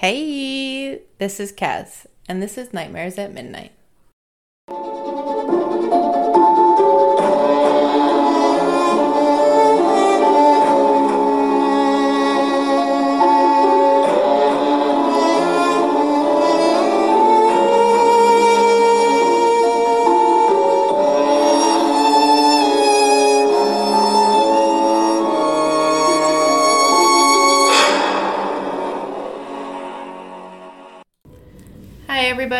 Hey, this is Kez, and this is Nightmares at Midnight.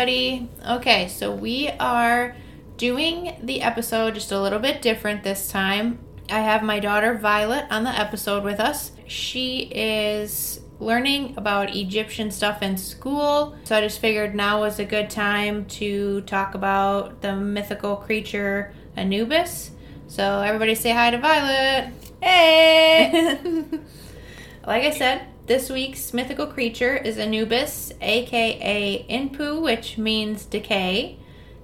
Everybody. Okay, so we are doing the episode just a little bit different this time. I have my daughter Violet on the episode with us. She is learning about Egyptian stuff in school, so I just figured now was a good time to talk about the mythical creature Anubis. So, everybody say hi to Violet. Hey! like I said, this week's mythical creature is Anubis, aka Inpu, which means decay.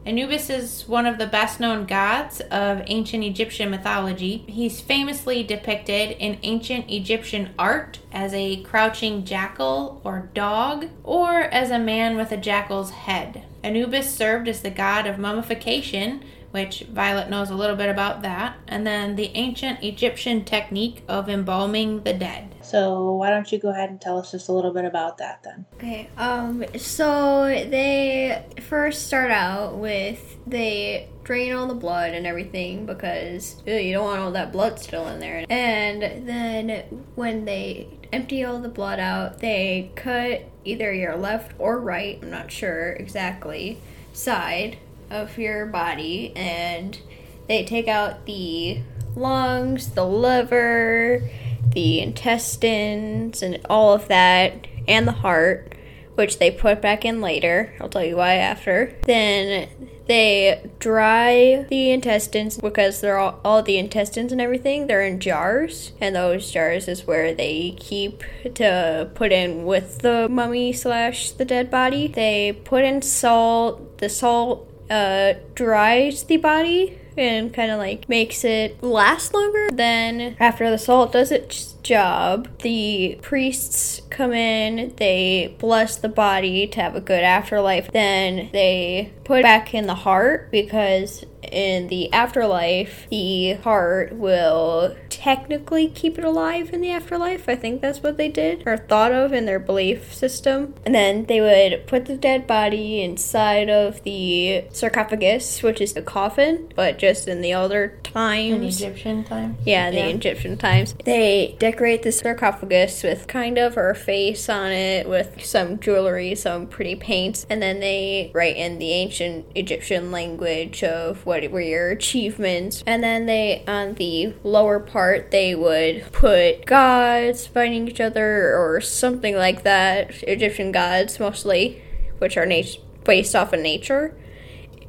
Anubis is one of the best known gods of ancient Egyptian mythology. He's famously depicted in ancient Egyptian art as a crouching jackal or dog, or as a man with a jackal's head. Anubis served as the god of mummification, which Violet knows a little bit about that, and then the ancient Egyptian technique of embalming the dead. So, why don't you go ahead and tell us just a little bit about that then? Okay, um, so they first start out with they drain all the blood and everything because ew, you don't want all that blood still in there. And then when they empty all the blood out, they cut either your left or right, I'm not sure exactly, side of your body and they take out the lungs, the liver, the intestines, and all of that, and the heart, which they put back in later. I'll tell you why after. Then they dry the intestines because they're all, all the intestines and everything they're in jars and those jars is where they keep to put in with the mummy slash the dead body they put in salt the salt uh, dries the body and kind of like makes it last longer. Then, after the salt does its job, the priests come in, they bless the body to have a good afterlife. Then they put back in the heart because in the afterlife, the heart will technically keep it alive in the afterlife. I think that's what they did or thought of in their belief system. And then they would put the dead body inside of the sarcophagus, which is a coffin, but just in the older times. In Egyptian time? Yeah, the Yeah. Egyptian times. They decorate the sarcophagus with kind of her face on it, with some jewelry, some pretty paints, and then they write in the ancient Egyptian language of what were your achievements. And then they, on the lower part, they would put gods fighting each other or something like that. Egyptian gods mostly, which are nat- based off of nature.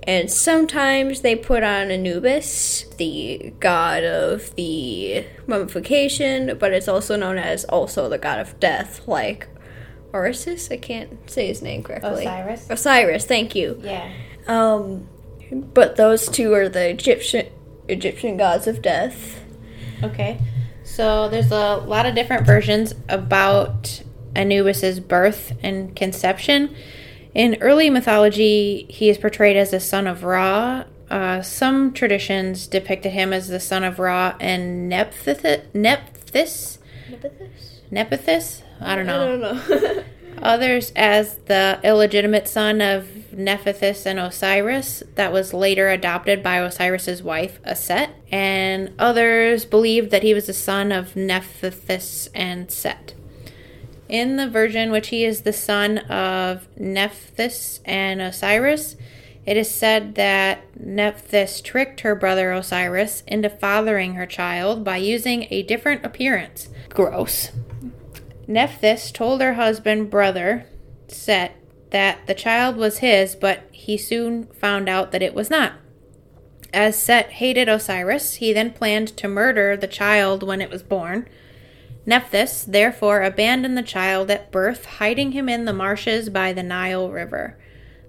And sometimes they put on Anubis, the god of the mummification, but it's also known as also the god of death, like Orisis. I can't say his name correctly. Osiris? Osiris, thank you. Yeah. Um, but those two are the Egyptian Egyptian gods of death. Okay. So there's a lot of different versions about Anubis's birth and conception. In early mythology, he is portrayed as the son of Ra. Uh, some traditions depicted him as the son of Ra and Nephthys. Nephthys? Nephthys? I don't know. know. Others as the illegitimate son of Nephthys and Osiris that was later adopted by Osiris's wife, Aset, and others believed that he was the son of Nephthys and Set. In the version which he is the son of Nephthys and Osiris, it is said that Nephthys tricked her brother Osiris into fathering her child by using a different appearance. Gross. Nephthys told her husband brother Set that the child was his, but he soon found out that it was not. As Set hated Osiris, he then planned to murder the child when it was born. Nephthys therefore abandoned the child at birth, hiding him in the marshes by the Nile River.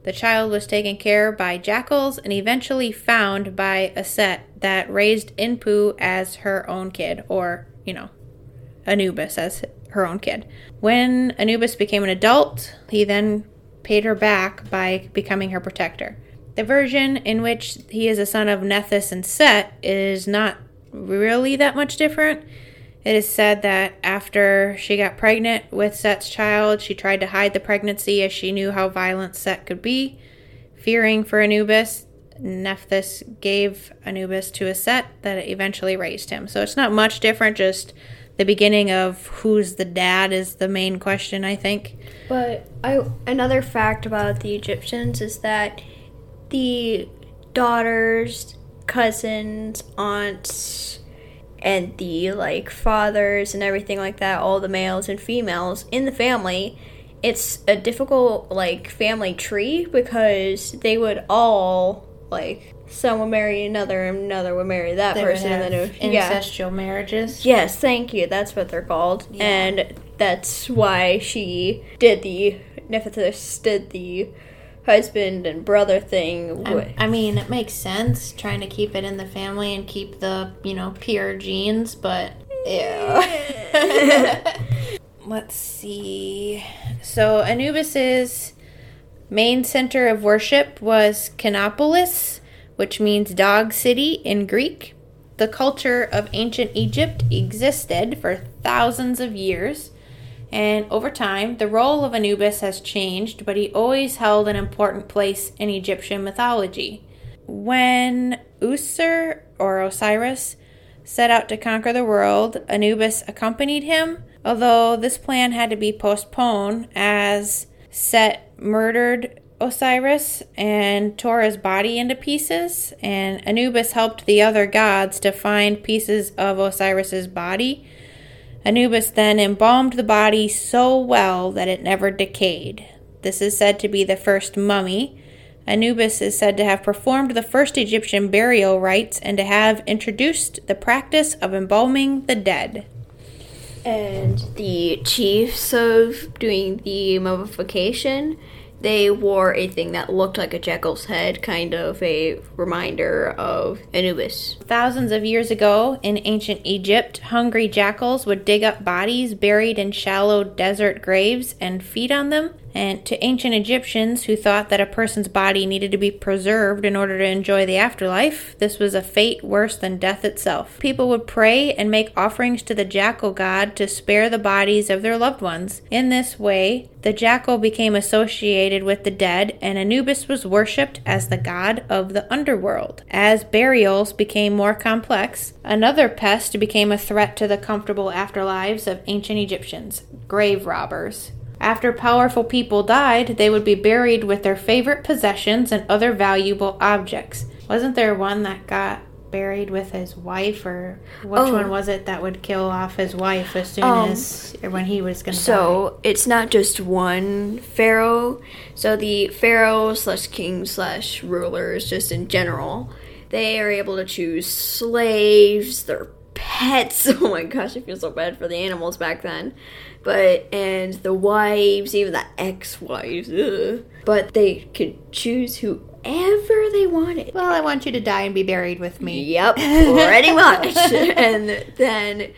The child was taken care by jackals and eventually found by Aset that raised Inpu as her own kid, or, you know, Anubis as her own kid. When Anubis became an adult, he then paid her back by becoming her protector. The version in which he is a son of Nephthys and Set is not really that much different. It is said that after she got pregnant with Set's child, she tried to hide the pregnancy as she knew how violent Set could be. Fearing for Anubis, Nephthys gave Anubis to Aset that eventually raised him. So it's not much different, just the beginning of who's the dad is the main question, I think. But I another fact about the Egyptians is that the daughters, cousins, aunts, and the like fathers and everything like that, all the males and females in the family, it's a difficult like family tree because they would all like some would marry another and another would marry that They person would and then it, yeah. incestual marriages. Yes, thank you. That's what they're called. Yeah. And that's why she did the Nephthys did the husband and brother thing. I, I mean, it makes sense trying to keep it in the family and keep the, you know, pure genes, but yeah. Let's see. So Anubis's main center of worship was Canopolis, which means dog city in Greek. The culture of ancient Egypt existed for thousands of years. And over time, the role of Anubis has changed, but he always held an important place in Egyptian mythology. When Usur or Osiris set out to conquer the world, Anubis accompanied him, although this plan had to be postponed as Set murdered Osiris and tore his body into pieces, and Anubis helped the other gods to find pieces of Osiris's body. Anubis then embalmed the body so well that it never decayed. This is said to be the first mummy. Anubis is said to have performed the first Egyptian burial rites and to have introduced the practice of embalming the dead. and the chiefs of doing the mummification, they wore a thing that looked like a jackal's head, kind of a reminder of Anubis. Thousands of years ago, in ancient Egypt, hungry jackals would dig up bodies buried in shallow desert graves and feed on them. And to ancient Egyptians who thought that a person's body needed to be preserved in order to enjoy the afterlife, this was a fate worse than death itself. People would pray and make offerings to the jackal god to spare the bodies of their loved ones. In this way, the jackal became associated with the dead, and Anubis was worshipped as the god of the underworld. As burials became more complex, another pest became a threat to the comfortable afterlives of ancient Egyptians grave robbers. After powerful people died, they would be buried with their favorite possessions and other valuable objects. Wasn't there one that got buried with his wife, or which Oh. one was it that would kill off his wife as soon Um, as or when he was going to die? So it's not just one pharaoh. So the pharaoh slash king slash rulers, just in general, they are able to choose slaves, their pets. Oh my gosh, I feel so bad for the animals back then. But and the wives, even the ex-wives. But they could choose whoever they wanted. Well, I want you to die and be buried with me. Yep, pretty much. and then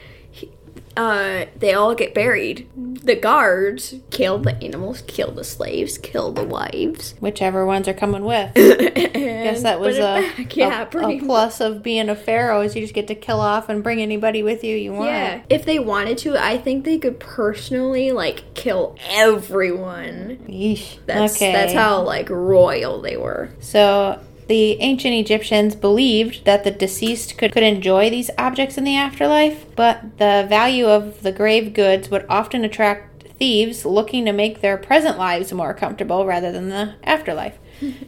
uh, they all get buried. The guards kill the animals, kill the slaves, kill the wives. Whichever ones are coming with. Guess Guess that was a, yeah, a, a plus of being a pharaoh is you just get to kill off and bring anybody with you you want. Yeah, if they wanted to, I think they could personally like kill everyone. Yeesh. That's okay. that's how like royal they were. So the ancient Egyptians believed that the deceased could, could enjoy these objects in the afterlife, but the value of the grave goods would often attract thieves looking to make their present lives more comfortable rather than the afterlife.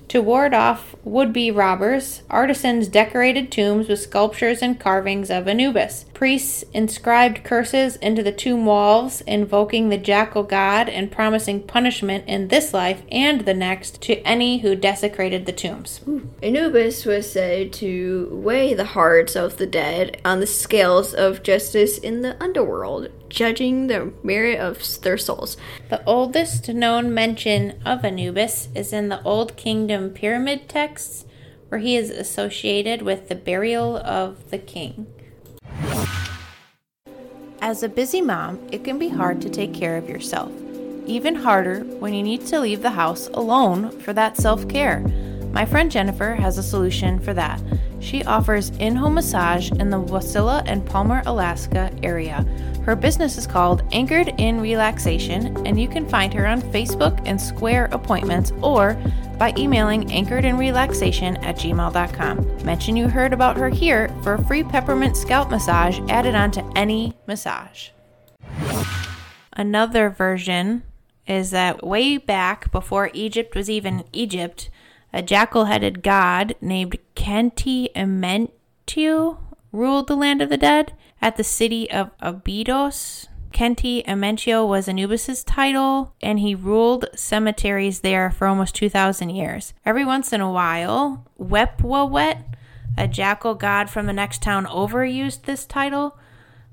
To ward off would be robbers, artisans decorated tombs with sculptures and carvings of Anubis. Priests inscribed curses into the tomb walls, invoking the jackal god and promising punishment in this life and the next to any who desecrated the tombs. Anubis was said to weigh the hearts of the dead on the scales of justice in the underworld, judging the merit of their souls. The oldest known mention of Anubis is in the Old Kingdom pyramid texts, where he is associated with the burial of the king. As a busy mom, it can be hard to take care of yourself. Even harder when you need to leave the house alone for that self care. My friend Jennifer has a solution for that. She offers in home massage in the Wasilla and Palmer, Alaska area. Her business is called Anchored in Relaxation, and you can find her on Facebook and Square Appointments or by emailing anchoredinrelaxation at gmail.com. Mention you heard about her here for a free peppermint scalp massage added onto any massage. Another version is that way back before Egypt was even Egypt, a jackal headed god named Khenti Amentiu ruled the land of the dead at the city of Abydos. Khenti Amentiu was Anubis's title, and he ruled cemeteries there for almost 2,000 years. Every once in a while, Wepwawet, a jackal god from the next town over, used this title.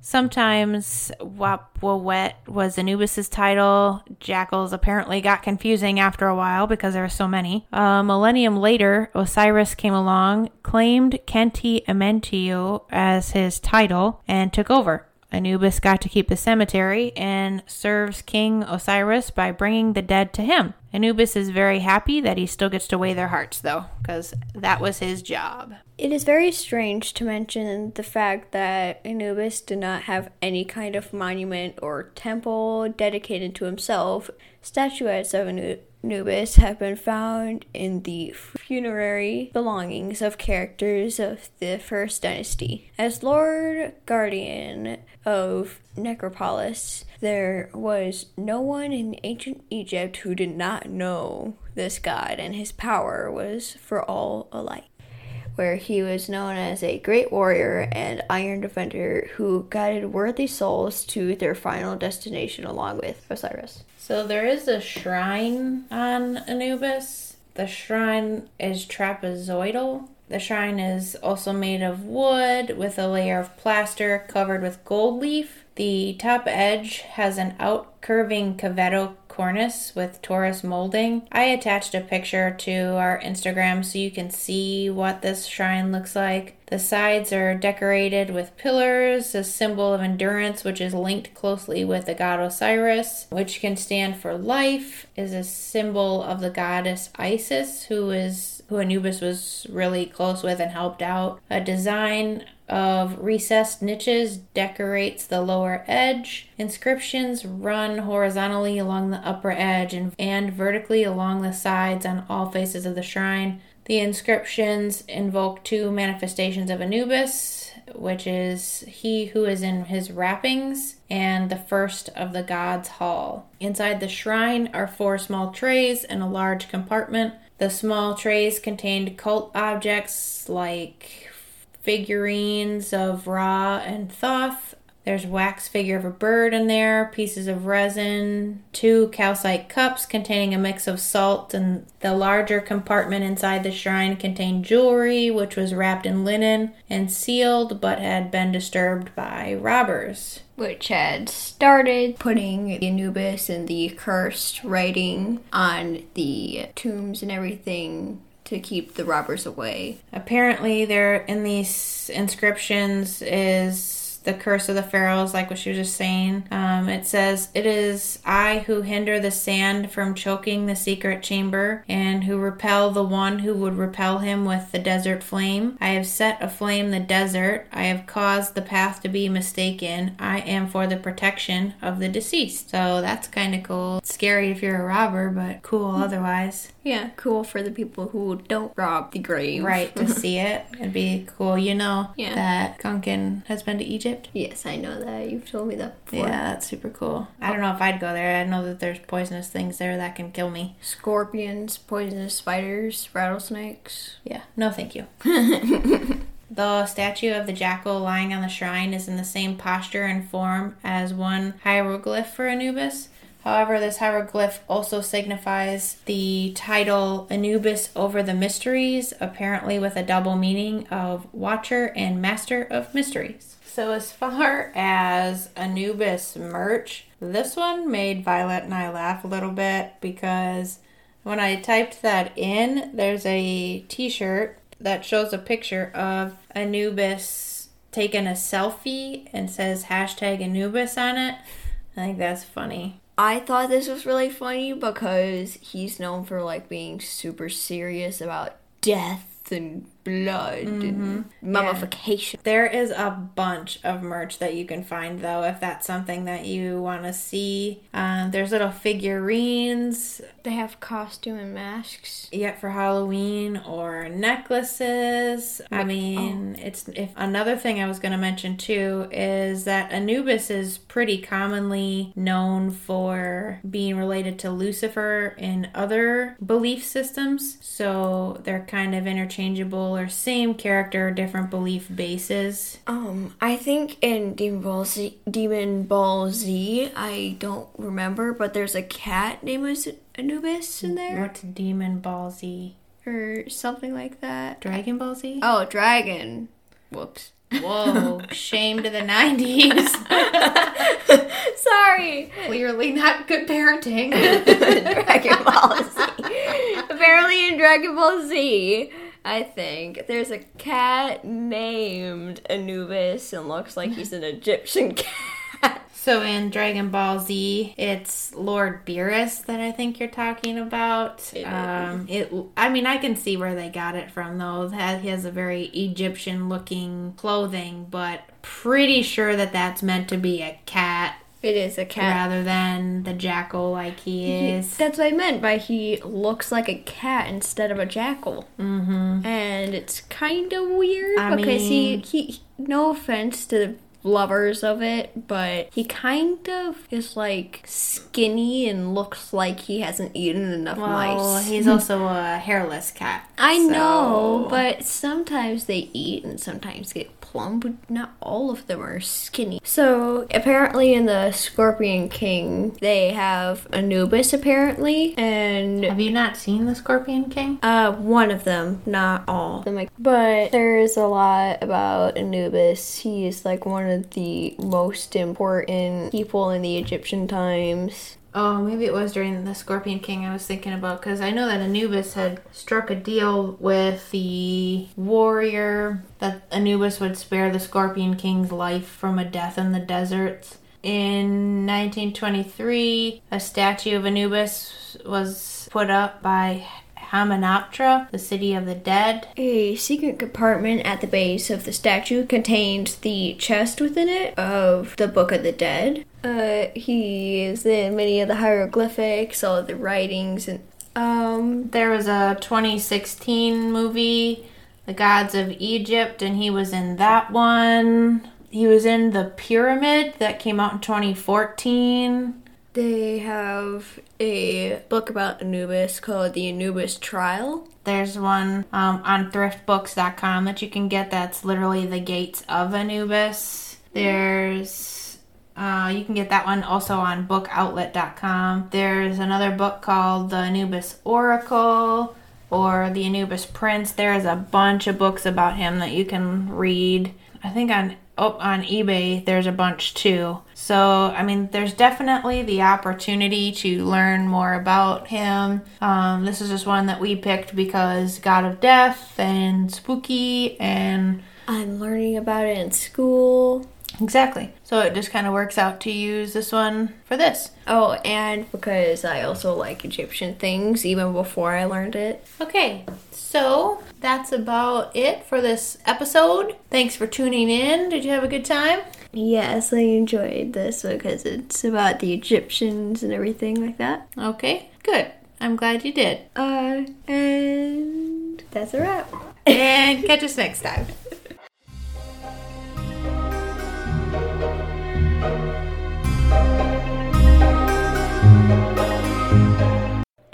Sometimes Wepwawet was Anubis's title. Jackals apparently got confusing after a while because there were so many. A millennium later, Osiris came along, claimed Khenti Amentiu as his title, and took over. Anubis got to keep the cemetery and serves King Osiris by bringing the dead to him. Anubis is very happy that he still gets to weigh their hearts, though, because that was his job. It is very strange to mention the fact that Anubis did not have any kind of monument or temple dedicated to himself. Statuettes of Anubis have been found in the funerary belongings of characters of the first dynasty. As Lord Guardian of Necropolis, there was no one in ancient Egypt who did not know this god, and his power was for all alike. Where he was known as a great warrior and iron defender who guided worthy souls to their final destination along with Osiris. So there is a shrine on Anubis. The shrine is trapezoidal. The shrine is also made of wood with a layer of plaster covered with gold leaf. The top edge has an out curving cavetto cornice with torus molding. I attached a picture to our Instagram so you can see what this shrine looks like. The sides are decorated with pillars, a symbol of endurance, which is linked closely with the god Osiris, which can stand for life, is a symbol of the goddess Isis, who is who Anubis was really close with and helped out. A design of recessed niches decorates the lower edge. Inscriptions run horizontally along the upper edge and, and vertically along the sides on all faces of the shrine. The inscriptions invoke two manifestations of Anubis, which is he who is in his wrappings and the first of the god's hall. Inside the shrine are four small trays and a large compartment. The small trays contained cult objects like figurines of Ra and Thoth. There's wax figure of a bird in there, pieces of resin, two calcite cups containing a mix of salt, and the larger compartment inside the shrine contained jewelry, which was wrapped in linen and sealed but had been disturbed by robbers which had started putting the Anubis and the cursed writing on the tombs and everything to keep the robbers away. Apparently, there in these inscriptions is the curse of the pharaohs, like what she was just saying. Um, it says, It is I who hinder the sand from choking the secret chamber, and who repel the one who would repel him with the desert flame. I have set aflame the desert. I have caused the path to be mistaken. I am for the protection of the deceased. So that's kind of cool. It's scary if you're a robber, but cool otherwise. Yeah, cool for the people who don't rob the grave. Right, to see it. It'd be cool. You know yeah. that Kunkin has been to Egypt? Yes, I know that. You've told me that before. Yeah, that's super cool. I don't know if I'd go there. I know that there's poisonous things there that can kill me. Scorpions, poisonous spiders, rattlesnakes. Yeah, no thank you. The statue of the jackal lying on the shrine is in the same posture and form as one hieroglyph for Anubis. However, this hieroglyph also signifies the title Anubis over the mysteries, apparently with a double meaning of watcher and master of mysteries. So, as far as Anubis merch, this one made Violet and I laugh a little bit because when I typed that in, there's a t shirt that shows a picture of Anubis taking a selfie and says hashtag Anubis on it. I think that's funny. I thought this was really funny because he's known for like being super serious about death and blood and mummification. There is a bunch of merch that you can find, though, if that's something that you want to see. Um, there's little figurines, They have costume and masks. yet for Halloween, or necklaces. I mean, it's if another thing I was going to mention too is that Anubis is pretty commonly known for being related to Lucifer in other belief systems. So they're kind of interchangeable or same character, different belief bases. Um, I think in Demon Ball Z, Demon Ball Z, I don't remember, but there's a cat named Anubis in there What's Demon Ball Z? or something like that. Dragon Ball Z? Oh, dragon. Whoops. Whoa, shame to the 90s. Sorry. Clearly not good parenting. Dragon Ball Z. Apparently, in Dragon Ball Z, I think there's a cat named Anubis and looks like he's an Egyptian cat. So in Dragon Ball Z, it's Lord Beerus that I think you're talking about. Um, it, I mean, I can see where they got it from, though. He has a very Egyptian-looking clothing, but pretty sure that that's meant to be a cat It is a cat. rather than the jackal like he is. That's what I meant by he looks like a cat instead of a jackal. Mm-hmm. And it's kind of weird I because mean- he, he, no offense to the lovers of it, but he kind of is like skinny and looks like he hasn't eaten enough Well, mice. he's also a hairless cat. I so- know, but sometimes they eat and sometimes get plump, but not all of them are skinny. So apparently in the Scorpion King, they have Anubis apparently, and Have you not seen the Scorpion King? uh, one of them, not all. But there's a lot about Anubis. He is like one of the most important people in the Egyptian times. Oh, maybe it was during the Scorpion King I was thinking about because I know that Anubis had struck a deal with the warrior that Anubis would spare the Scorpion King's life from a death in the deserts. In 1923, a statue of Anubis was put up by Hamunaptra, the city of the dead. A secret compartment at the base of the statue contains the chest within it of the Book of the Dead. Uh, he is in many of the hieroglyphics, all of the writings, and um, There was a 2016 movie, The Gods of Egypt, and he was in that one. He was in The Pyramid that came out in 2014. They have a book about Anubis called the Anubis Trial. There's one um, on thriftbooks.com that you can get that's literally the gates of Anubis. There's uh, you can get that one also on bookoutlet.com. There's another book called The Anubis Oracle or The Anubis Prince. There's a bunch of books about him that you can read. I think on oh, on eBay there's a bunch too. So, I mean, there's definitely the opportunity to learn more about him. Um, this is just one that we picked because God of Death and Spooky and I'm learning about it in school. Exactly. So it just kind of works out to use this one for this. Oh, and because I also like Egyptian things even before I learned it. Okay, so that's about it for this episode. Thanks for tuning in. Did you have a good time? Yes, I enjoyed this because it's about the Egyptians and everything like that. Okay, good. I'm glad you did. Uh, and that's a wrap. And catch us next time.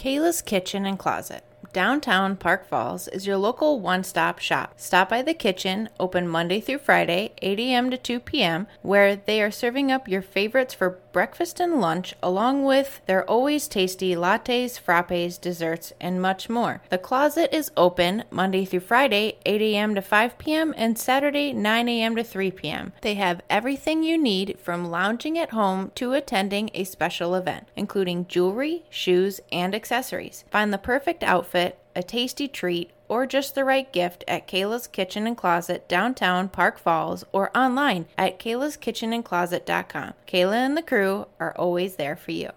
Kayla's Kitchen and Closet. Downtown Park Falls is your local one stop shop. Stop by the kitchen, open Monday through Friday, 8 a.m. to 2 p.m., where they are serving up your favorites for breakfast and lunch, along with their always tasty lattes, frappes, desserts, and much more. The closet is open Monday through Friday, 8 a.m. to 5 p.m., and Saturday, 9 a.m. to 3 p.m. They have everything you need from lounging at home to attending a special event, including jewelry, shoes, and accessories. Find the perfect outfit a tasty treat, or just the right gift at Kayla's Kitchen and Closet downtown Park Falls or online at kaylaskitchenandcloset.com. Kayla and the crew are always there for you.